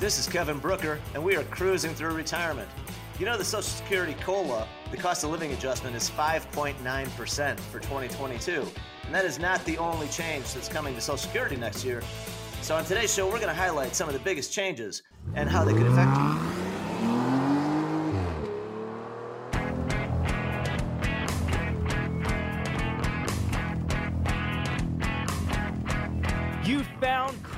This is Kevin Brooker, and we are cruising through retirement. You know, the Social Security COLA, the cost of living adjustment, is 5.9% for 2022. And that is not the only change that's coming to Social Security next year. So, on today's show, we're going to highlight some of the biggest changes and how they could affect you.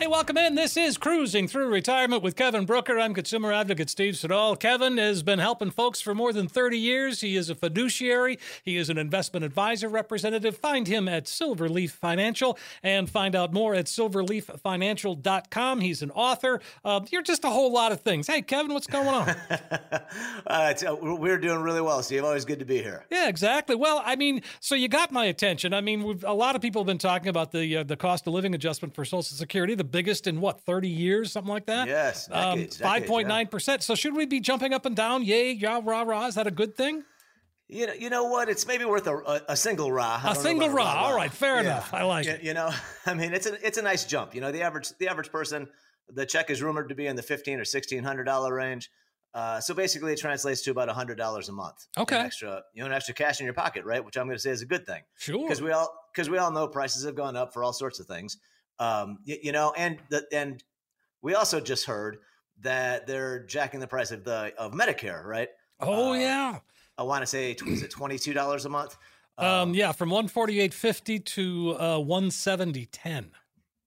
Hey, welcome in. This is Cruising Through Retirement with Kevin Brooker. I'm consumer advocate Steve Siddall. Kevin has been helping folks for more than 30 years. He is a fiduciary, he is an investment advisor representative. Find him at Silverleaf Financial and find out more at silverleaffinancial.com. He's an author. Uh, you're just a whole lot of things. Hey, Kevin, what's going on? uh, we're doing really well, Steve. Always good to be here. Yeah, exactly. Well, I mean, so you got my attention. I mean, a lot of people have been talking about the uh, the cost of living adjustment for Social Security. The biggest in what, 30 years, something like that? Yes, decades, um, 5.9%. Yeah. So should we be jumping up and down? Yay, yah, rah, rah. Is that a good thing? You know, you know what? It's maybe worth a, a, a single rah. A single rah. All right, fair yeah. enough. I like you, it. You know, I mean, it's a it's a nice jump. You know, the average the average person, the check is rumored to be in the fifteen or sixteen hundred dollar range. Uh, so basically, it translates to about hundred dollars a month. Okay, extra you know, an extra cash in your pocket, right? Which I'm going to say is a good thing. Sure, because we all because we all know prices have gone up for all sorts of things. Um, you, you know, and the and we also just heard that they're jacking the price of the of Medicare, right? Oh uh, yeah. I want to say is it twenty two dollars a month? Um, um, yeah, from one forty eight fifty to uh, one seventy ten.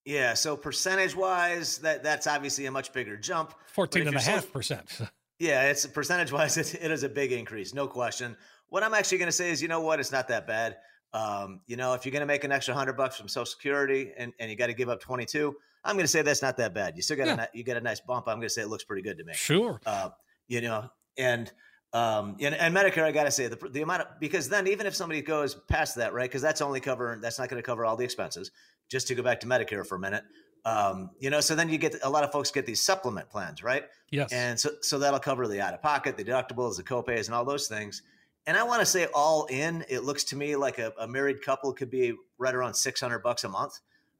Yeah, so percentage wise, that that's obviously a much bigger jump. Fourteen and a half percent. Yeah, it's percentage wise, it is a big increase, no question. What I'm actually going to say is, you know what, it's not that bad. Um, you know, if you're going to make an extra hundred bucks from Social Security and, and you got to give up 22, I'm going to say that's not that bad. You still got yeah. a you get a nice bump. I'm going to say it looks pretty good to me. Sure. Uh, you know, and um, and, and Medicare, I got to say the the amount of because then even if somebody goes past that, right? Because that's only covering that's not going to cover all the expenses. Just to go back to Medicare for a minute, um, you know, so then you get a lot of folks get these supplement plans, right? Yes. And so so that'll cover the out of pocket, the deductibles, the copays, and all those things. And I want to say all in, it looks to me like a, a married couple could be right around 600 bucks a month.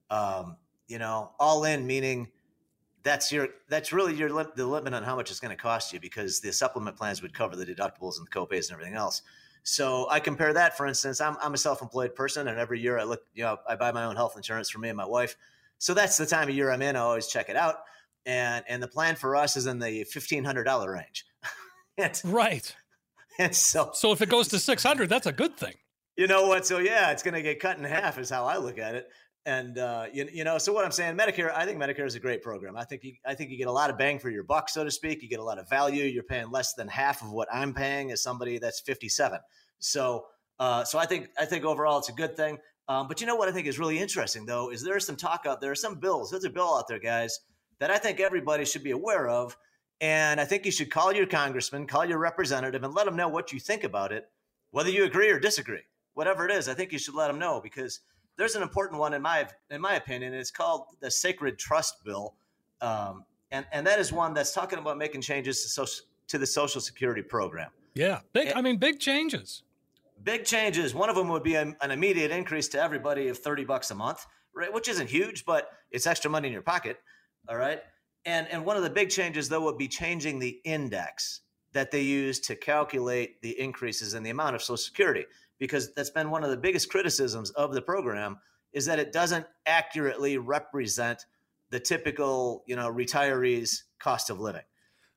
Um, you know, all in meaning that's your that's really your the limit on how much it's going to cost you because the supplement plans would cover the deductibles and the copays and everything else. So I compare that, for instance, I'm I'm a self-employed person, and every year I look, you know, I buy my own health insurance for me and my wife. So that's the time of year I'm in. I always check it out, and and the plan for us is in the fifteen hundred dollar range. right. And so, so if it goes to 600, that's a good thing. You know what? So yeah, it's going to get cut in half is how I look at it. And uh, you, you know, so what I'm saying, Medicare, I think Medicare is a great program. I think you, I think you get a lot of bang for your buck, so to speak. You get a lot of value. You're paying less than half of what I'm paying as somebody that's 57. So, uh, so I think I think overall it's a good thing. Um, but you know what I think is really interesting though is there's some talk out there, some bills. There's a bill out there, guys, that I think everybody should be aware of and I think you should call your congressman, call your representative, and let them know what you think about it, whether you agree or disagree. Whatever it is, I think you should let them know because there's an important one in my in my opinion. It's called the Sacred Trust Bill, um, and and that is one that's talking about making changes to social to the Social Security program. Yeah, big. And, I mean, big changes. Big changes. One of them would be an, an immediate increase to everybody of thirty bucks a month, right? Which isn't huge, but it's extra money in your pocket. All right. And and one of the big changes though would be changing the index that they use to calculate the increases in the amount of Social Security because that's been one of the biggest criticisms of the program is that it doesn't accurately represent the typical you know retirees cost of living.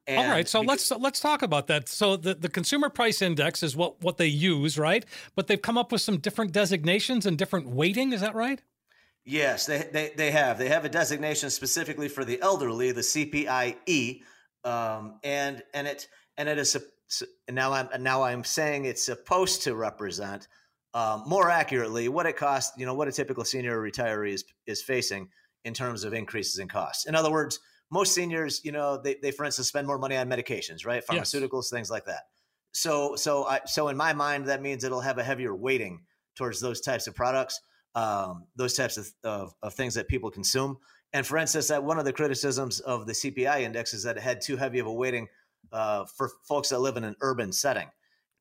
And All right, so because, let's let's talk about that. So the, the consumer price index is what what they use, right? But they've come up with some different designations and different weighting. Is that right? Yes, they, they, they have. They have a designation specifically for the elderly, the CPIE, um, and and it and it is and now I'm now I'm saying it's supposed to represent um, more accurately what it costs. You know what a typical senior retiree is is facing in terms of increases in costs. In other words, most seniors, you know, they, they for instance spend more money on medications, right? Pharmaceuticals, yes. things like that. so so I so in my mind that means it'll have a heavier weighting towards those types of products, um, those types of, of, of things that people consume. And for instance, that one of the criticisms of the CPI index is that it had too heavy of a weighting uh, for folks that live in an urban setting.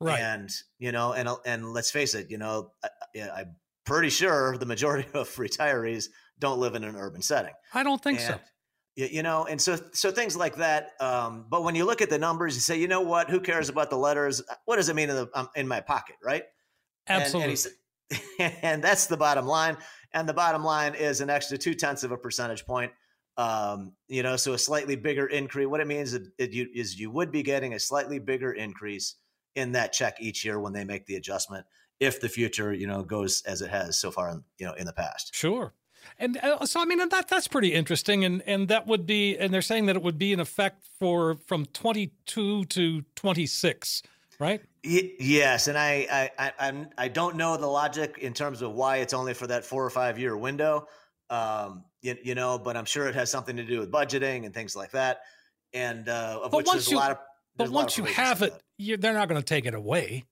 Right. And you know, and and let's face it, you know, I, I'm pretty sure the majority of retirees don't live in an urban setting. I don't think and, so. You know, and so so things like that. Um, but when you look at the numbers, you say, you know what? Who cares about the letters? What does it mean in the um, in my pocket, right? Absolutely. And, and, and, that's the bottom line. And the bottom line is an extra two tenths of a percentage point. Um, you know, so a slightly bigger increase. What it means is, you, is you would be getting a slightly bigger increase in that check each year when they make the adjustment if the future you know goes as it has so far in you know in the past sure and uh, so i mean that that's pretty interesting and and that would be and they're saying that it would be in effect for from 22 to 26 right y- yes and I, I i i don't know the logic in terms of why it's only for that four or five year window um you, you know but i'm sure it has something to do with budgeting and things like that and uh of but which there's you, a lot of but once you have it, they're not going to take it away.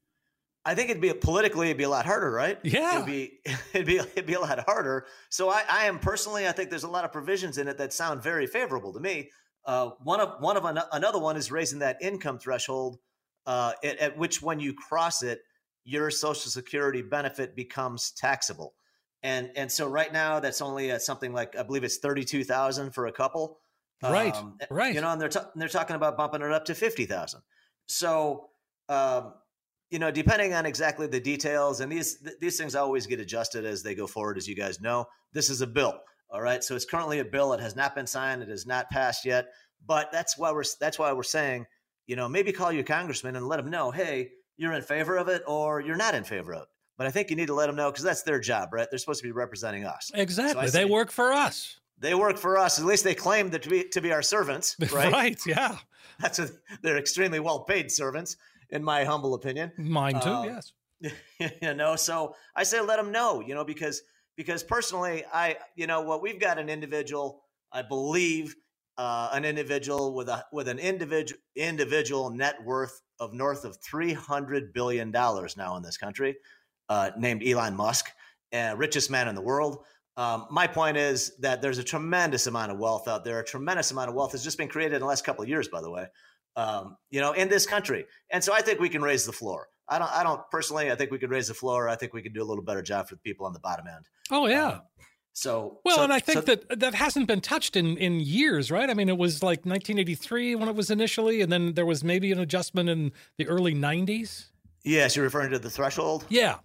I think it'd be politically, it'd be a lot harder, right? Yeah, it'd be it'd be it'd be a lot harder. So I, I am personally, I think there's a lot of provisions in it that sound very favorable to me. Uh, one of one of an, another one is raising that income threshold, uh, at, at which when you cross it, your Social Security benefit becomes taxable. And and so right now that's only at something like I believe it's thirty two thousand for a couple. Right, um, right. You know, and they're t- they're talking about bumping it up to fifty thousand. So, um, you know, depending on exactly the details, and these th- these things always get adjusted as they go forward, as you guys know. This is a bill, all right. So it's currently a bill. It has not been signed. It has not passed yet. But that's why we're that's why we're saying, you know, maybe call your congressman and let them know, hey, you're in favor of it or you're not in favor of it. But I think you need to let them know because that's their job, right? They're supposed to be representing us. Exactly. So they say, work for us they work for us. At least they claim to be to be our servants, right? right. Yeah. That's a, they're extremely well paid servants, in my humble opinion. Mine too. Um, yes. You know, so I say let them know. You know, because because personally, I you know what we've got an individual, I believe, uh, an individual with a with an individual individual net worth of north of three hundred billion dollars now in this country, uh, named Elon Musk, uh, richest man in the world. Um, my point is that there's a tremendous amount of wealth out there. A tremendous amount of wealth has just been created in the last couple of years, by the way. Um, you know, in this country, and so I think we can raise the floor. I don't. I don't personally. I think we could raise the floor. I think we could do a little better job for the people on the bottom end. Oh yeah. Um, so well, so, and I think so, that that hasn't been touched in in years, right? I mean, it was like 1983 when it was initially, and then there was maybe an adjustment in the early 90s. Yes, you're referring to the threshold. Yeah.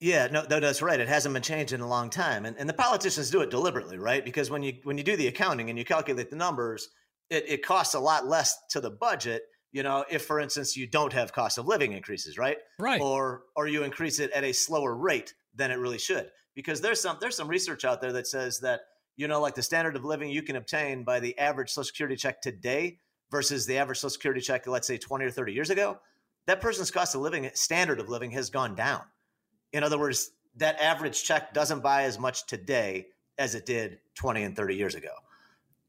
Yeah, no, no, that's right. It hasn't been changed in a long time, and and the politicians do it deliberately, right? Because when you when you do the accounting and you calculate the numbers, it, it costs a lot less to the budget. You know, if for instance you don't have cost of living increases, right? Right. Or or you increase it at a slower rate than it really should, because there's some there's some research out there that says that you know like the standard of living you can obtain by the average Social Security check today versus the average Social Security check, let's say 20 or 30 years ago, that person's cost of living standard of living has gone down. In other words, that average check doesn't buy as much today as it did 20 and 30 years ago.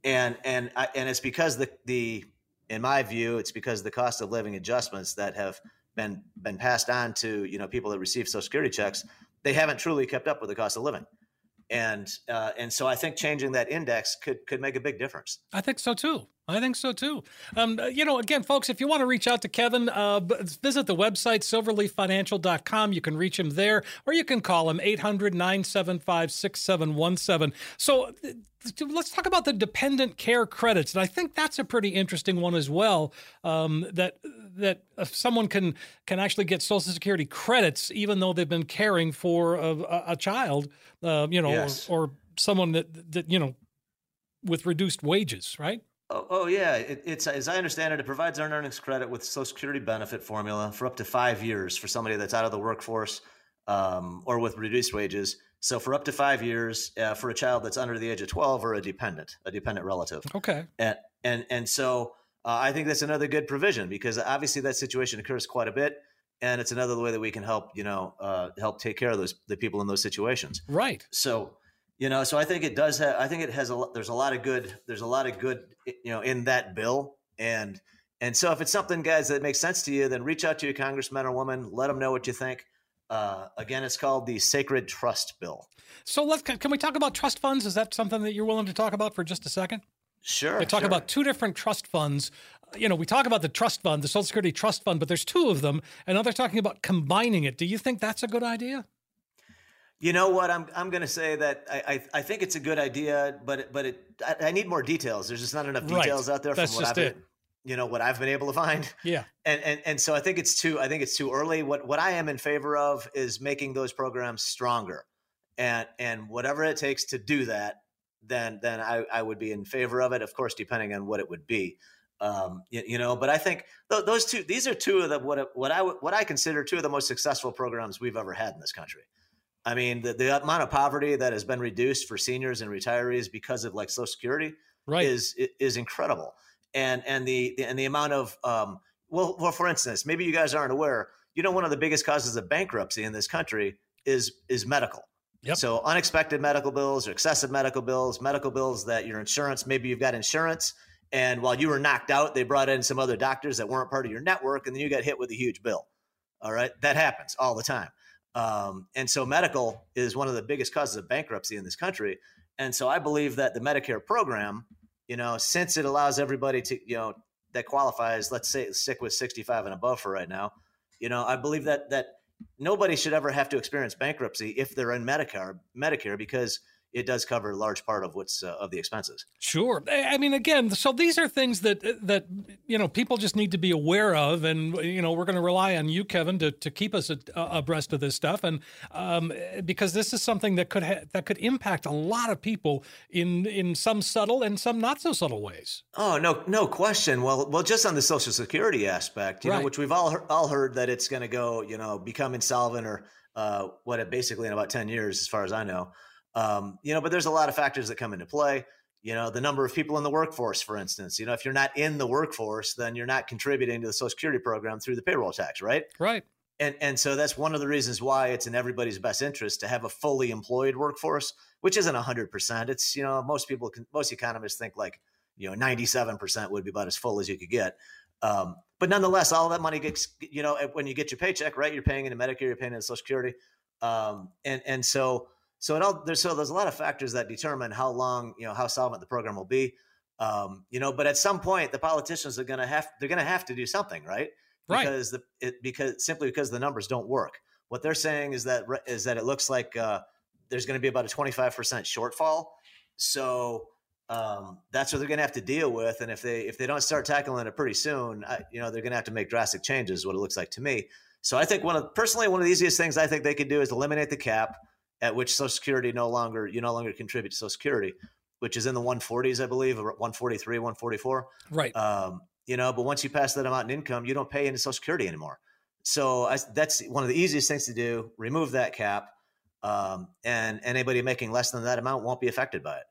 And and and it's because the the in my view, it's because the cost of living adjustments that have been been passed on to you know people that receive Social Security checks, they haven't truly kept up with the cost of living, and uh, and so I think changing that index could could make a big difference. I think so too. I think so too. Um, you know, again, folks, if you want to reach out to Kevin, uh, visit the website, silverleaffinancial.com. You can reach him there, or you can call him 800 975 6717. So let's talk about the dependent care credits. And I think that's a pretty interesting one as well. Um, that that someone can can actually get Social Security credits even though they've been caring for a, a child, uh, you know, yes. or, or someone that that you know with reduced wages, right? Oh, oh yeah, it, it's as I understand it, it provides earned earnings credit with Social Security benefit formula for up to five years for somebody that's out of the workforce um, or with reduced wages. So for up to five years uh, for a child that's under the age of twelve or a dependent, a dependent relative. Okay. And and and so uh, I think that's another good provision because obviously that situation occurs quite a bit, and it's another way that we can help you know uh, help take care of those the people in those situations. Right. So you know so i think it does have i think it has a there's a lot of good there's a lot of good you know in that bill and And so, if it's something, guys, that makes sense to you, then reach out to your congressman or woman. Let them know what you think. Uh, again, it's called the Sacred Trust Bill. So, let's can we talk about trust funds? Is that something that you're willing to talk about for just a second? Sure. They talk sure. about two different trust funds. You know, we talk about the trust fund, the Social Security Trust Fund, but there's two of them, and now they're talking about combining it. Do you think that's a good idea? You know what? I'm I'm going to say that I, I, I think it's a good idea, but but it I, I, need more details. There's just not enough details right. out there That's from what I've it. you know what I've been able to find. Yeah. And and and so I think it's too I think it's too early. What what I am in favor of is making those programs stronger, and and whatever it takes to do that, then then I I would be in favor of it. Of course, depending on what it would be. Um, you, you know, but I think th- those two, these are two of the what what I what I consider two of the most successful programs we've ever had in this country. I mean, the, the amount of poverty that has been reduced for seniors and retirees because of like Social Security Right. is is incredible, and and the, the and the amount of um, well, well, for instance, maybe you guys aren't aware. You know, one of the biggest causes of bankruptcy in this country is is medical. Yep. So unexpected medical bills or excessive medical bills, medical bills that your insurance maybe you've got insurance, and while you were knocked out, they brought in some other doctors that weren't part of your network, and then you got hit with a huge bill. All right, that happens all the time. Um, and so medical is one of the biggest causes of bankruptcy in this country. And so I believe that the Medicare program, you know, since it allows everybody to, you know, that qualifies, let's say sick with 65 and above for right now, you know, I believe that that nobody should ever have to experience bankruptcy if they're in Medicare, Medicare, because it does cover a large part of what's uh, of the expenses. Sure. I mean, again, so these are things that that you know people just need to be aware of, and you know we're going to rely on you, Kevin, to, to keep us abreast of this stuff, and um, because this is something that could ha- that could impact a lot of people in in some subtle and some not so subtle ways. Oh no, no question. Well, well, just on the Social Security aspect, you Right. know, which we've all all heard that it's going to go, you know, become insolvent or uh, what, basically in about ten years, as far as I know. Um, you know, but there's a lot of factors that come into play. You know, the number of people in the workforce, for instance. You know, if you're not in the workforce, then you're not contributing to the Social Security program through the payroll tax, right? Right. And and so that's one of the reasons why it's in everybody's best interest to have a fully employed workforce, which isn't hundred percent. It's you know most people, can, most economists think like you know ninety seven percent would be about as full as you could get. Um, but nonetheless, all that money gets you know when you get your paycheck, right? You're paying into Medicare, you're paying into Social Security, um, and and so so it all there's so there's a lot of factors that determine how long you know how solvent the program will be. Um, you know, but at some point, the politicians are going to have they're going to have to do something, right? Right. Because the it because simply because the numbers don't work. What they're saying is that is that it looks like uh, there's going to be about a 25 percent shortfall. So um, that's what they're going to have to deal with. And if they if they don't start tackling it pretty soon, I, you know, they're going to have to make drastic changes. What it looks like to me. So I think one of personally one of the easiest things I think they could do is eliminate the cap at which Social Security no longer you no longer contribute to Social Security, which is in the 140s, I believe, or 143, 144. Right. Um, you know, but once you pass that amount in income, you don't pay into Social Security anymore. So I, that's one of the easiest things to do. Remove that cap, um, and anybody making less than that amount won't be affected by it.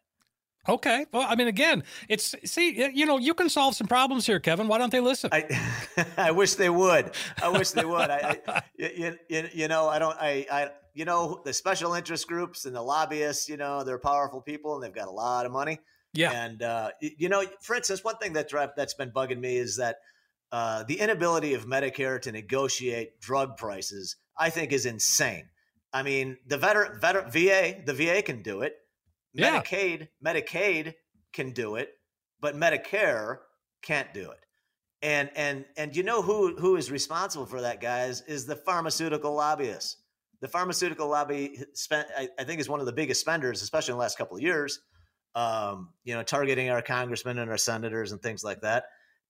Okay. Well, I mean, again, it's see, you know, you can solve some problems here, Kevin. Why don't they listen? I I wish they would. I wish they would. I, I you, you, you know I don't I I you know the special interest groups and the lobbyists. You know they're powerful people and they've got a lot of money. yeah. And uh, you know, for instance, one thing that, that's been bugging me is that uh, the inability of Medicare to negotiate drug prices, I think, is insane. I mean, the veteran, veteran VA, the VA can do it. Yeah. Medicaid, Medicaid can do it, but Medicare can't do it. And and and you know who who is responsible for that, guys? Is the pharmaceutical lobbyists. The pharmaceutical lobby spent, I, I think, is one of the biggest spenders, especially in the last couple of years um, you know, targeting our congressmen and our senators and things like that,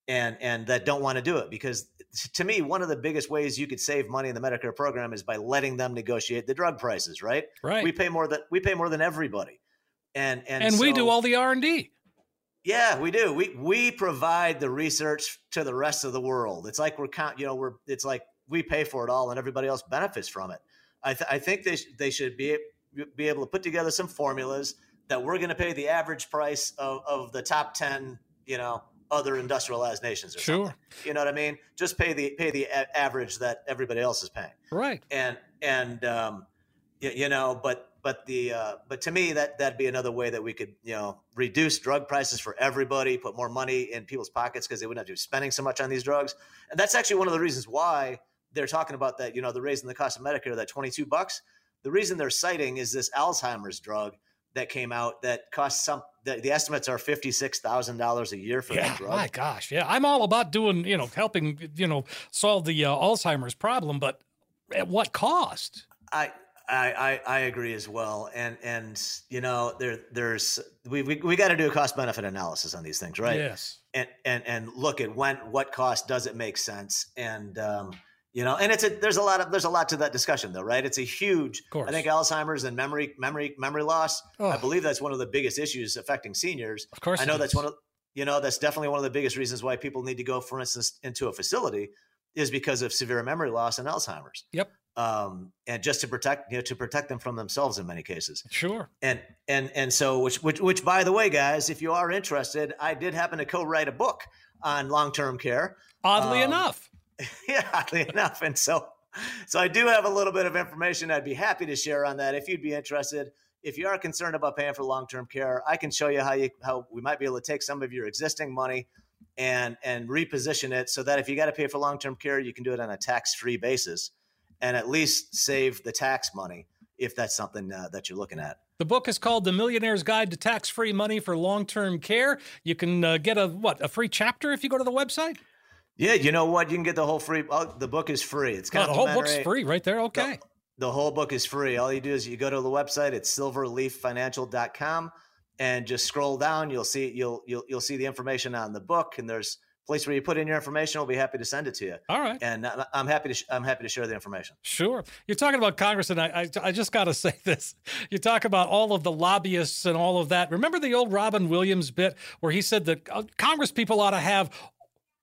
and and that don't want to do it because to me, one of the biggest ways you could save money in the Medicare program is by letting them negotiate the drug prices. Right? Right. We pay more than we pay more than everybody, and and and we do all the R and D. yeah, we do. We we provide the research to the rest of the world. It's like we're count, you know, we're it's like we pay for it all, and everybody else benefits from it. I th- I think they sh- they should be be able to put together some formulas that we're going to pay the average price of, of the top ten, you know, other industrialized nations. Or Sure. something. You know what I mean? Just pay the pay the a- average that everybody else is paying Right. and and um, you, you know, but but the uh, but to me that that'd be another way that we could you know reduce drug prices for everybody, put more money in people's pockets because they wouldn't have to be spending so much on these drugs. And that's actually one of the reasons why they're talking about that. You know, they're raising the cost of Medicare that twenty two bucks. The reason they're citing is this Alzheimer's drug that came out that costs some. The, the estimates are fifty six thousand dollars a year for yeah, that drug. My gosh, yeah, I'm all about doing you know helping you know solve the uh, Alzheimer's problem, but at what cost? I I, I, I agree as well, and and you know there there's we we, we got to do a cost benefit analysis on these things, right? Yes. And and and look at when what cost does it make sense, and um, you know, and it's a there's a lot of there's a lot to that discussion though, right? It's a huge. I think Alzheimer's and memory memory memory loss. I Oh. believe that's one of the biggest issues affecting seniors. Of course, I know that's one of you know that's definitely one of the biggest reasons why people need to go, for instance, into a facility is because of severe memory loss and Alzheimer's. Yep. Um, and just to protect you know to protect them from themselves in many cases. Sure. And and and so which which which by the way, guys, if you are interested, I did happen to co-write a book on long-term care. Oddly Um, enough. yeah, oddly enough. And so, so I do have a little bit of information I'd be happy to share on that if you'd be interested. If you are concerned about paying for long-term care, I can show you how you how we might be able to take some of your existing money and and reposition it so that if you got to pay for long-term care, you can do it on a tax-free basis and at least save the tax money if that's something uh, that you're looking at. The book is called The Millionaire's Guide to Tax-Free Money for Long-Term Care. You can uh, get a what a free chapter if you go to the website. Yeah, you know what? You can get the whole free. Oh, the book is free. It's kind Oh, the whole book's free right there. Okay. The whole book is free. All you do is you go to the website. It's silverleaffinancial.com and just scroll down. You'll see you'll you'll you'll see the information on the book, and there's a place where you put in your information. We'll be happy to send it to you, All right. and I'm happy to I'm happy to share the information. Sure. You're talking about Congress, and I, I, I just got to say this. You talk about all of the lobbyists and all of that. Remember the old Robin Williams bit where he said that uh, Congress people ought to have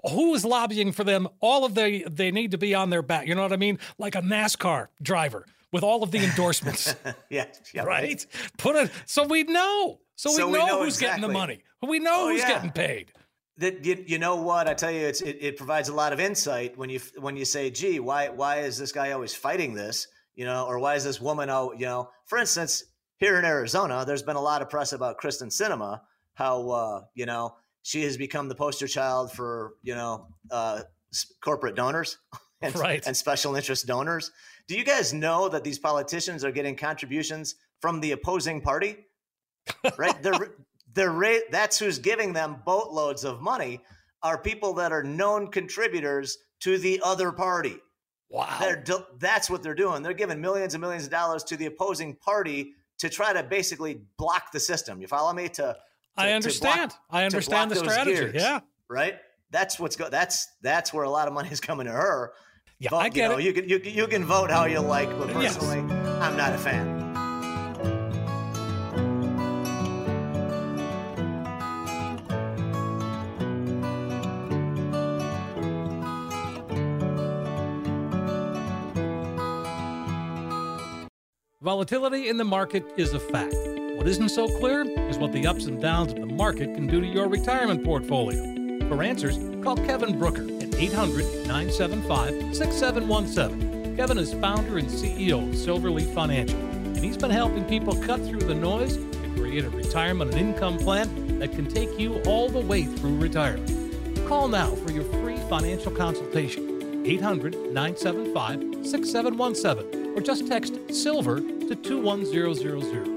who is lobbying for them? All of the they need to be on their back. You know what I mean? Like a NASCAR driver with all of the endorsements, yeah, yeah, right? Put it so we know. So, So we we know, know who's getting the exactly. money. We know Oh, who's yeah. getting paid. that you, you know what I tell you it's it, it provides a lot of insight when you when you say gee why why is this guy always fighting this you know or why is this woman oh you know for instance here in Arizona there's been a lot of press about Kyrsten Sinema how uh, you know she has become the poster child for you know uh, corporate donors and, Right. and special interest donors do you guys know that these politicians are getting contributions from the opposing party right? They're they're that's who's giving them boatloads of money are people that are known contributors to the other party. Wow. They're that's what they're doing. They're giving millions and millions of dollars to the opposing party to try to basically block the system. You follow me? To I understand. block- I understand the strategy. gears, Yeah. right. That's what's go. That's that's where a lot of money is coming to her. Yeah, Vote- I you get know, it. You can you, can- you can vote how you like, but Yes. personally, I'm not a fan. Volatility in the market is a fact. What isn't so clear is what the ups and downs of the market can do to your retirement portfolio. For answers, call Kevin Brooker at 800 975 6717. Kevin is founder and CEO of Silverleaf Financial, and he's been helping people cut through the noise to create a retirement and income plan that can take you all the way through retirement. Call now for your free financial consultation. 800 975 6717 or just text SILVER to 21000.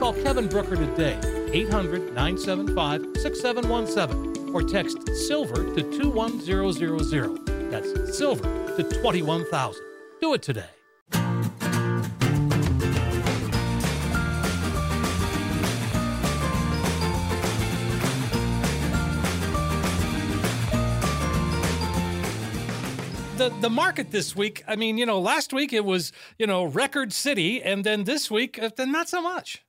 Call Kevin Brooker today, 800 975 6717, or text SILVER to 21000. That's SILVER to 21000. Do it today. the the market this week. I mean, you know, last week it was you know record city, and then this week, uh, then not so much.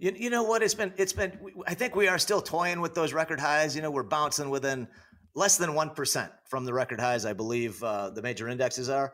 You, you know what? It's been it's been. I think we are still toying with those record highs. You know, we're bouncing within less than one percent from the record highs. I believe uh, the major indexes are.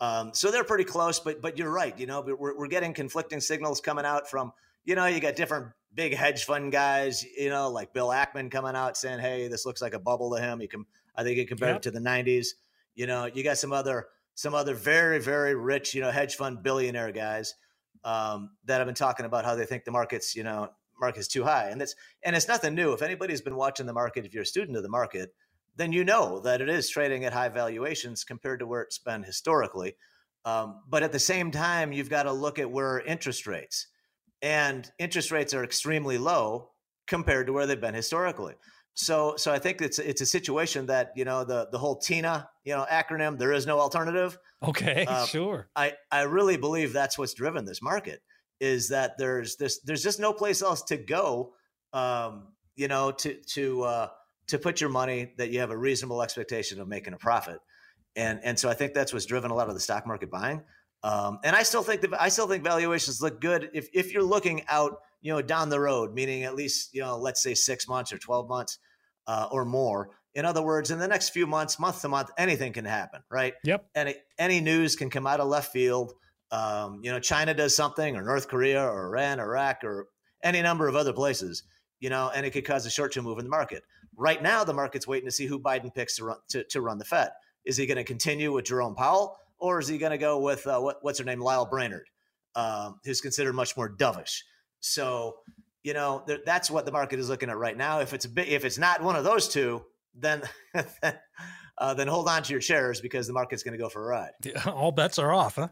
Um, so they're pretty close. But but you're right. You know, we're we're getting conflicting signals coming out from. You know, you got different big hedge fund guys. You know, like Bill Ackman coming out saying, "Hey, this looks like a bubble to him." He can. I think he compared yep. it to the '90s. You know, you got some other some other very very rich you know hedge fund billionaire guys um, that have been talking about how they think the market's you know market's too high, and it's and it's nothing new. If anybody's been watching the market, if you're a student of the market, then you know that it is trading at high valuations compared to where it's been historically. Um, but at the same time, you've got to look at where interest rates and interest rates are extremely low compared to where they've been historically. So, so I think it's it's a situation that you know the the whole TINA you know acronym. There is no alternative. Okay, uh, sure. I I really believe that's what's driven this market is that there's this there's just no place else to go. Um, you know, to to uh, to put your money that you have a reasonable expectation of making a profit, and and so I think that's what's driven a lot of the stock market buying. Um, and I still think that I still think valuations look good if if you're looking out, you know, down the road, meaning at least you know, let's say six months or twelve months uh, or more. In other words, in the next few months, month to month, anything can happen, right? Yep. Any any news can come out of left field. Um, you know, China does something, or North Korea, or Iran, Iraq, or any number of other places. You know, and it could cause a short-term move in the market. Right now, the market's waiting to see who Biden picks to run to, to run the Fed. Is he going to continue with Jerome Powell, or is he going to go with uh, what, what's her name, Lael Brainard, um, who's considered much more dovish? So you know, th- that's what the market is looking at right now. If it's a bit, if it's not one of those two, then uh, then hold on to your shares because the market's going to go for a ride. Yeah, all bets are off, huh?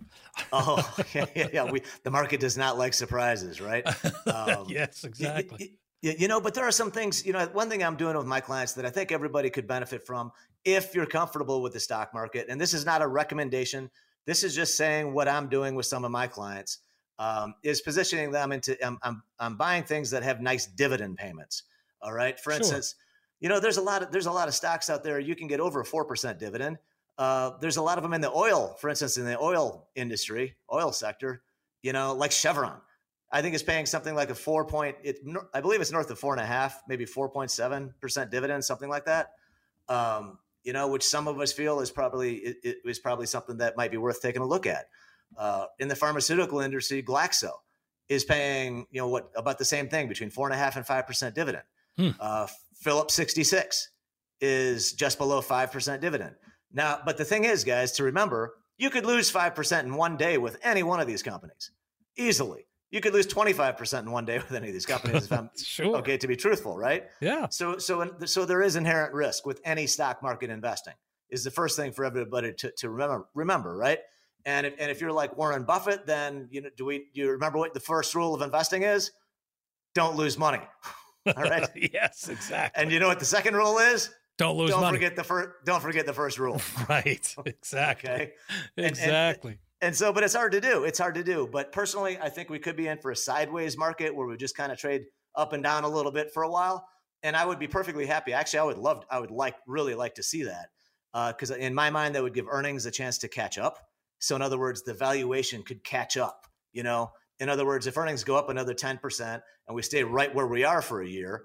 oh, yeah, yeah, yeah. We the market does not like surprises, right? Um, yes, exactly. You know, but there are some things. You know, one thing I'm doing with my clients that I think everybody could benefit from if you're comfortable with the stock market. And this is not a recommendation. This is just saying what I'm doing with some of my clients um, is positioning them into I'm, I'm, I'm buying things that have nice dividend payments. All right. For sure. instance, you know, there's a lot of there's a lot of stocks out there you can get over a four percent dividend. Uh, there's a lot of them in the oil, for instance, in the oil industry, oil sector. You know, like Chevron. I think is paying something like a four point. It, I believe it's north of four and a half, maybe four point seven percent dividend, something like that. Um, you know, which some of us feel is probably is probably something that might be worth taking a look at. Uh, in the pharmaceutical industry, Glaxo is paying, you know, what about the same thing between four and a half and five percent dividend. Hmm. Uh, Phillips 66 is just below five percent dividend. Now, but the thing is, guys, to remember, you could lose five percent in one day with any one of these companies easily. You could lose 25% in one day with any of these companies if I'm sure. okay to be truthful, right? Yeah. So so so there is inherent risk with any stock market investing. Is the first thing for everybody to, to remember remember, right? And if, and if you're like Warren Buffett, then you know, do we do you remember what the first rule of investing is? Don't lose money. All right. yes, exactly. And you know what the second rule is? Don't lose don't money. Forget the first. Don't forget the first rule. right. Exactly. okay. Exactly. And, and, and so, but it's hard to do. It's hard to do. But personally, I think we could be in for a sideways market where we just kind of trade up and down a little bit for a while. And I would be perfectly happy. Actually, I would love. I would like really like to see that because uh, in my mind, that would give earnings a chance to catch up. So in other words, the valuation could catch up, you know? In other words, if earnings go up another 10% and we stay right where we are for a year,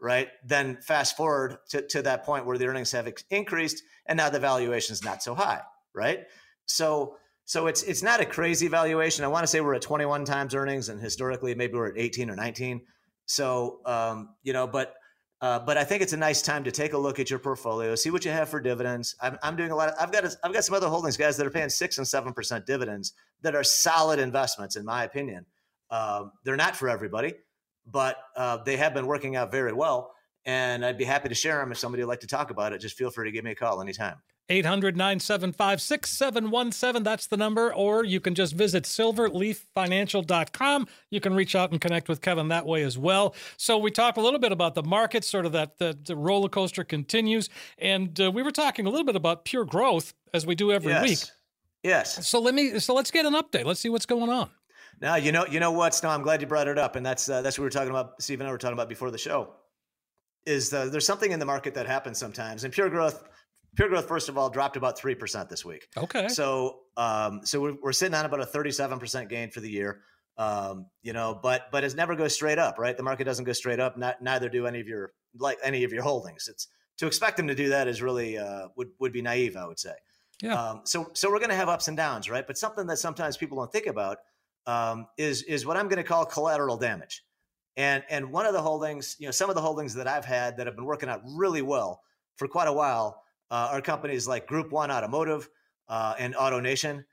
right? Then fast forward to, to that point where the earnings have increased and now the valuation is not so high, right? So so it's it's not a crazy valuation. I want to say we're at 21 times earnings and historically maybe we're at 18 or 19. So um, you know, but uh, but I think it's a nice time to take a look at your portfolio, see what you have for dividends. I'm, I'm doing a lot. Of, I've got a, I've got some other holdings, guys, that are paying six and seven percent dividends that are solid investments, in my opinion. Um, they're not for everybody, but uh, they have been working out very well, and I'd be happy to share them if somebody would like to talk about it. Just feel free to give me a call anytime. 800 975 6717. That's the number. Or you can just visit silverleaffinancial.com. You can reach out and connect with Kevin that way as well. So, we talked a little bit about the market, sort of that the, the roller coaster continues. And uh, we were talking a little bit about pure growth as we do every yes. week. Yes. So, let me, so let's get an update. Let's see what's going on. Now, you know, you know what, No, I'm glad you brought it up. And that's, uh, that's what we were talking about, Steve and I were talking about before the show. Is uh, there's something in the market that happens sometimes, and pure growth Pure growth, first of all, dropped about three percent this week. Okay. So, um, so we're, we're sitting on about a thirty-seven percent gain for the year. Um, you know, but but it never goes straight up, right? The market doesn't go straight up. Not, neither do any of your like any of your holdings. It's to expect them to do that is really uh, would would be naive, I would say. Yeah. Um, so so we're going to have ups and downs, right? But something that sometimes people don't think about um, is is what I'm going to call collateral damage. And and one of the holdings, you know, some of the holdings that I've had that have been working out really well for quite a while uh, are companies like Group One Automotive uh, and AutoNation,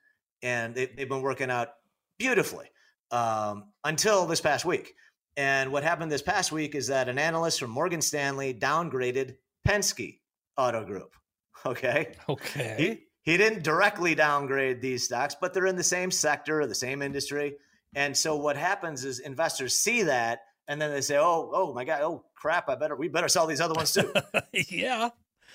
and they, they've been working out beautifully um, until this past week. And what happened this past week is that an analyst from Morgan Stanley downgraded Penske Auto Group. Okay. Okay. He, he didn't directly downgrade these stocks, but they're in the same sector, or the same industry. And so what happens is investors see that and then they say, "Oh, oh my God, oh crap! I better we better sell these other ones too." yeah,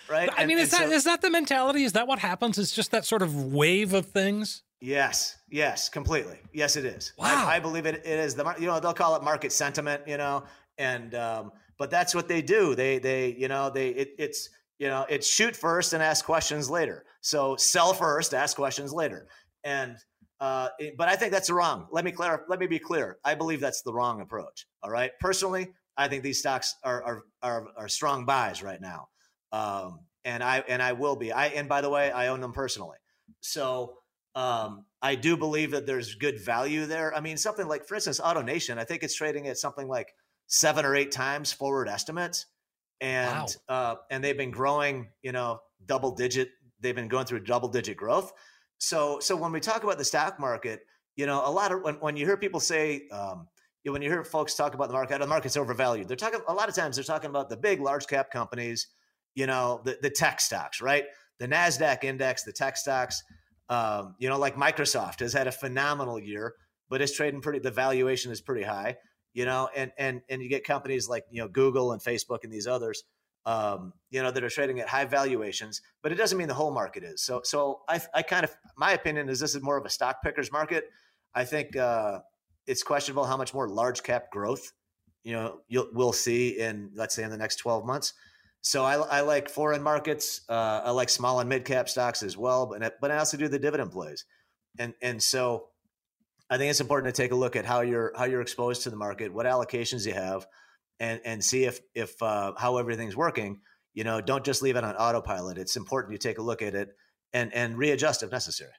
right. I And- mean, is that so- is that the mentality? Is that what happens? It's just that sort of wave of things. Yes, yes, completely. Yes, it is. Wow. I, I believe it, it is the you know they'll call it market sentiment, you know, and um, but that's what they do. They they you know they it, it's you know it's shoot first and ask questions later. So sell first, ask questions later, and uh, but I think that's wrong. Let me clarify. Let me be clear. I believe that's the wrong approach. All right. Personally, I think these stocks are are are, are strong buys right now, um, and I and I will be. I and by the way, I own them personally. So um, I do believe that there's good value there. I mean, something like, for instance, AutoNation, I think it's trading at something like seven or eight times forward estimates, and uh, and they've been growing, you know, double digit. They've been going through double digit growth. So so when we talk about the stock market, you know, a lot of when when you hear people say. Um, you know, when you hear folks talk about the market, the market's overvalued. They're talking a lot of times. They're talking about the big, large cap companies. You know, the the tech stocks, right? The Nasdaq index, the tech stocks. Um, you know, like Microsoft has had a phenomenal year, but it's trading pretty. The valuation is pretty high. You know, and and and you get companies like you know Google and Facebook and these others. Um, you know that are trading at high valuations, but it doesn't mean the whole market is. So, so I, I kind of my opinion is this is more of a stock pickers market. I think uh, it's questionable how much more large cap growth you know you'll we'll see in let's say in the next 12 months so i, I like foreign markets uh, i like small and mid cap stocks as well but but i also do the dividend plays. And and so i think it's important to take a look at how you're how you're exposed to the market what allocations you have and and see if if uh, how everything's working. You know don't just leave it on autopilot. It's important you take a look at it and and readjust if necessary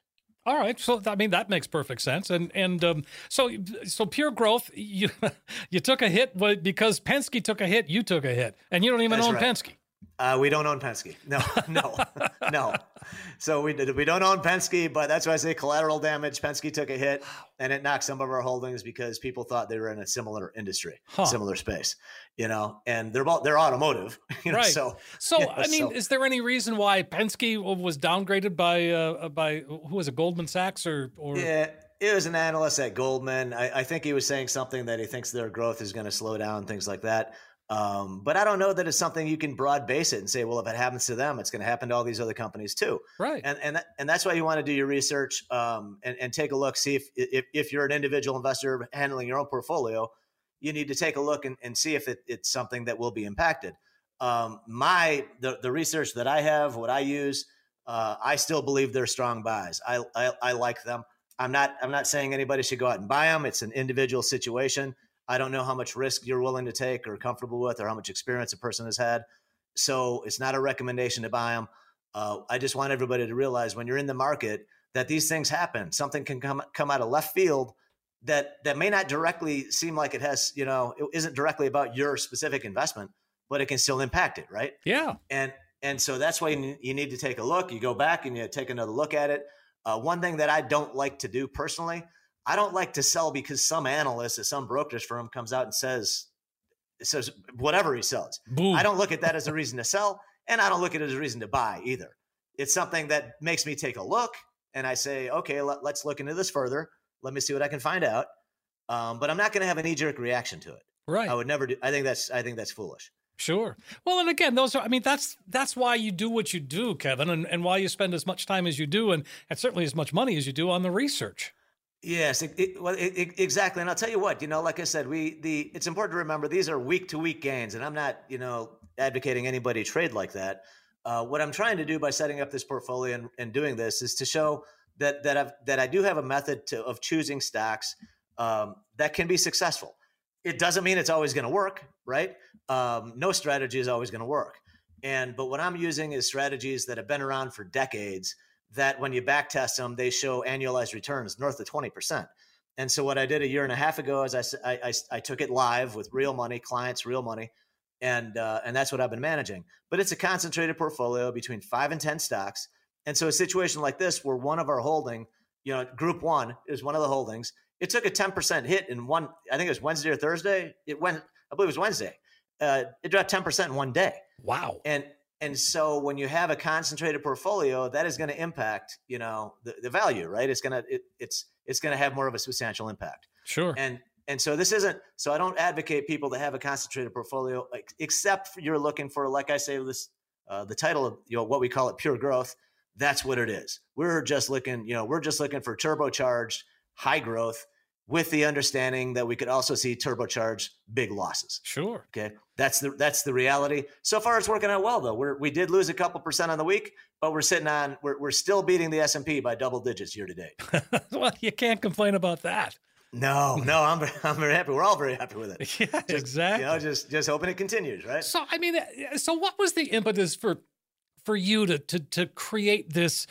All right, so I mean that makes perfect sense, and and um, so so pure growth. You you took a hit because Penske took a hit. You took a hit, and you don't even That's own right. Penske. Uh, we don't own Penske. No, no, no. So we we don't own Penske, but that's why I say collateral damage. Penske took a hit, and it knocked some of our holdings because people thought they were in a similar industry, Huh. similar space. You know, and they're both they're automotive. You know, Right. So So Yeah, I mean, so- is there any reason why Penske was downgraded by uh, by who was it, Goldman Sachs or or yeah, it was an analyst at Goldman. I, I think he was saying something that he thinks their growth is going to slow down, things like that. Um, but I don't know that it's something you can broad base it and say, well, if it happens to them, it's going to happen to all these other companies too. right? and and that, and that's why you want to do your research um, and and take a look, see if if, if you're an individual investor handling your own portfolio, you need to take a look and, and see if it, it's something that will be impacted. Um, my the the research that I have, what I use, uh, I still believe they're strong buys. I, I I like them. I'm not I'm not saying anybody should go out and buy them. It's an individual situation. I don't know how much risk you're willing to take or comfortable with, or how much experience a person has had. So it's not a recommendation to buy them. Uh, I just want everybody to realize when you're in the market that these things happen. Something can come come out of left field that that may not directly seem like it has, you know, it isn't directly about your specific investment, but it can still impact it, right? yeah, And and so that's why you need to take a look. You go back and you take another look at it. Uh, one thing that I don't like to do personally, I don't like to sell because some analyst at some brokerage firm comes out and says says whatever he sells. boom. I don't look at that as a reason to sell, and I don't look at it as a reason to buy either. It's something that makes me take a look, and I say, okay, let, us look into this further. Let me see what I can find out. Um, but I'm not going to have an knee jerk reaction to it. right. I would never do. I think that's. I think that's foolish. Sure. Well, and again, those are, I mean, that's that's why you do what you do, Kevin, and, and why you spend as much time as you do and, and certainly as much money as you do on the research. Yes, it, it, well, it, exactly. And I'll tell you what, you know, like I said, we the it's important to remember these are week to week gains, and I'm not, you know, advocating anybody trade like that. Uh, what I'm trying to do by setting up this portfolio and, and doing this is to show that that I've that I do have a method to, of choosing stocks um, that can be successful. It doesn't mean it's always going to work, right? Um, no strategy is always going to work. And but what I'm using is strategies that have been around for decades. That when you back test them, they show annualized returns north of 20%. And so what I did a year and a half ago is I, I, I took it live with real money, clients, real money, and uh, and that's what I've been managing. But it's a concentrated portfolio between five and ten stocks. And so a situation like this, where one of our holding, you know, Group One is one of the holdings, it took a ten percent hit in one. I think it was Wednesday or Thursday. It went, I believe it was Wednesday. Uh, it dropped ten percent in one day. Wow. And and so when you have a concentrated portfolio, that is going to impact, you know, the, the value, right? It's gonna it, it's it's going to have more of a substantial impact. Sure. And and so this isn't so I don't advocate people to have a concentrated portfolio except you're looking for like I say this uh, the title of you know what we call it pure growth that's what it is. We're just looking, you know, we're just looking for turbocharged high growth with the understanding that we could also see turbocharged big losses. Sure. Okay. That's the that's the reality. So far, it's working out well though. We're we did lose a couple percent on the week, but we're sitting on we're we're still beating the S and P by double digits year to date. well, you can't complain about that. No, no, I'm I'm very happy. We're all very happy with it. Yeah, just, exactly. You know, just just hoping it continues, right? So I mean, uh, so what was the impetus for for you to to to create this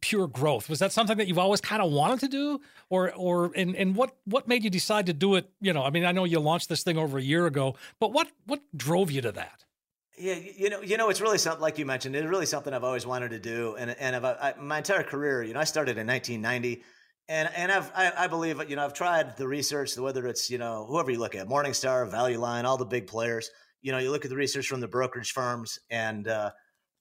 pure growth? Was that something that you've always kind of wanted to do, or or and and what what made you decide to do it? You know, I mean, I know you launched this thing over a year ago, but what what drove you to that? Yeah, you know, you know, it's really something like you mentioned. It's really something I've always wanted to do, and and I've, I, my entire career, you know, I started in 1990, and and I've I, I, believe you know I've tried the research, whether it's you know whoever you look at, Morningstar, Value Line, all the big players. You know, you look at the research from the brokerage firms, and uh,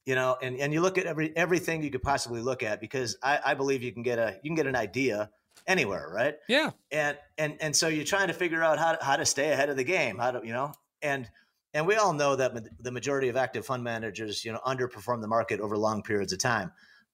you know, and, and you look at every everything you could possibly look at because I, I believe you can get a you can get an idea anywhere, right? Yeah. And and and so you're trying to figure out how to, how to stay ahead of the game, how to you know, and and we all know that the majority of active fund managers, you know, underperform the market over long periods of time.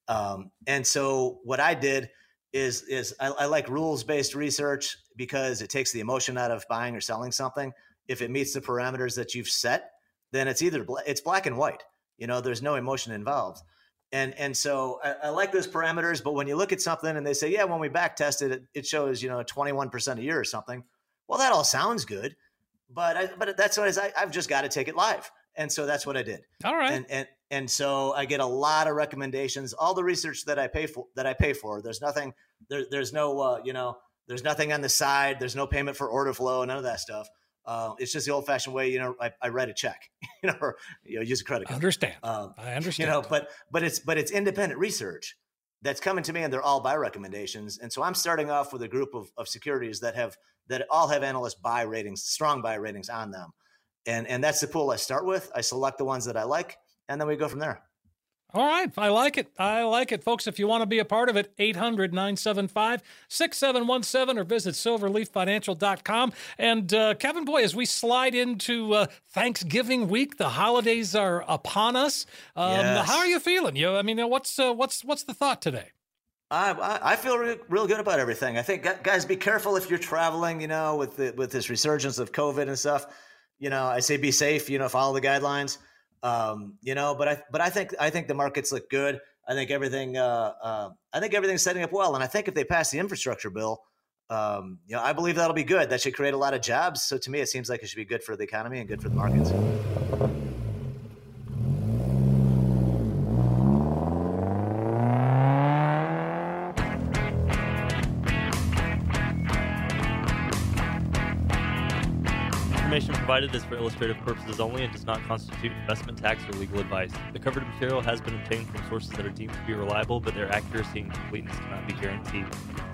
Um, and so what I did is is I, I like rules based research because it takes the emotion out of buying or selling something. If it meets the parameters that you've set, then it's either it's black and white you know, there's no emotion involved. And and so I, I, like those parameters, but when you look at something and they say, yeah, when we back tested it, it shows you know 21% a year or something. Well, that all sounds good, but I, but that's what I, I've just got to take it live, and so that's what I did. All right. And and and so I get a lot of recommendations. All the research that I pay for that I pay for. There's nothing. There, there's no uh, you know. There's nothing on the side. There's no payment for order flow. None of that stuff. Uh, it's just the old fashioned way, you know. I, I write a check, you know, or you know, use a credit card. I understand. Um, I understand. You know, but but it's but it's independent research that's coming to me, and they're all buy recommendations. And so I'm starting off with a group of, of securities that have that all have analyst buy ratings, strong buy ratings on them, and and that's the pool I start with. I select the ones that I like, and then we go from there. All right. I like it. I like it. Folks, if you want to be a part of it, 800 975 6717 or visit silverleaffinancial.com. And uh, Kevin Boy, as we slide into uh, Thanksgiving week, the holidays are upon us. Um, yes. How are you feeling? You, I mean, what's uh, what's what's the thought today? I, I feel real, real good about everything. I think guys, be careful if you're traveling. You know, with the, with this resurgence of COVID and stuff. You know, I say be safe. You know, follow the guidelines. Um, you know, but I but I think I think the markets look good. I think everything uh, uh, I think everything's setting up well, and I think if they pass the infrastructure bill, um, you know, I believe that'll be good. That should create a lot of jobs. So to me, it seems like it should be good for the economy and good for the markets. Provided is for illustrative purposes only and does not constitute investment tax or legal advice. The covered material has been obtained from sources that are deemed to be reliable, but their accuracy and completeness cannot be guaranteed.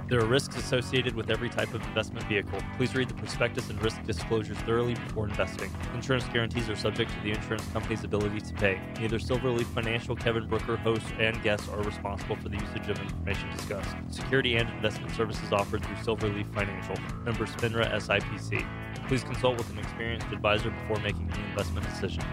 There are risks associated with every type of investment vehicle. Please read the prospectus and risk disclosures thoroughly before investing. Insurance guarantees are subject to the insurance company's ability to pay. Neither Silverleaf Financial, Kevin Brooker, hosts, and guests are responsible for the usage of information discussed. Security and investment services offered through Silverleaf Financial. Member FINRA SIPC. Please consult with an experienced advisor before making any investment decisions.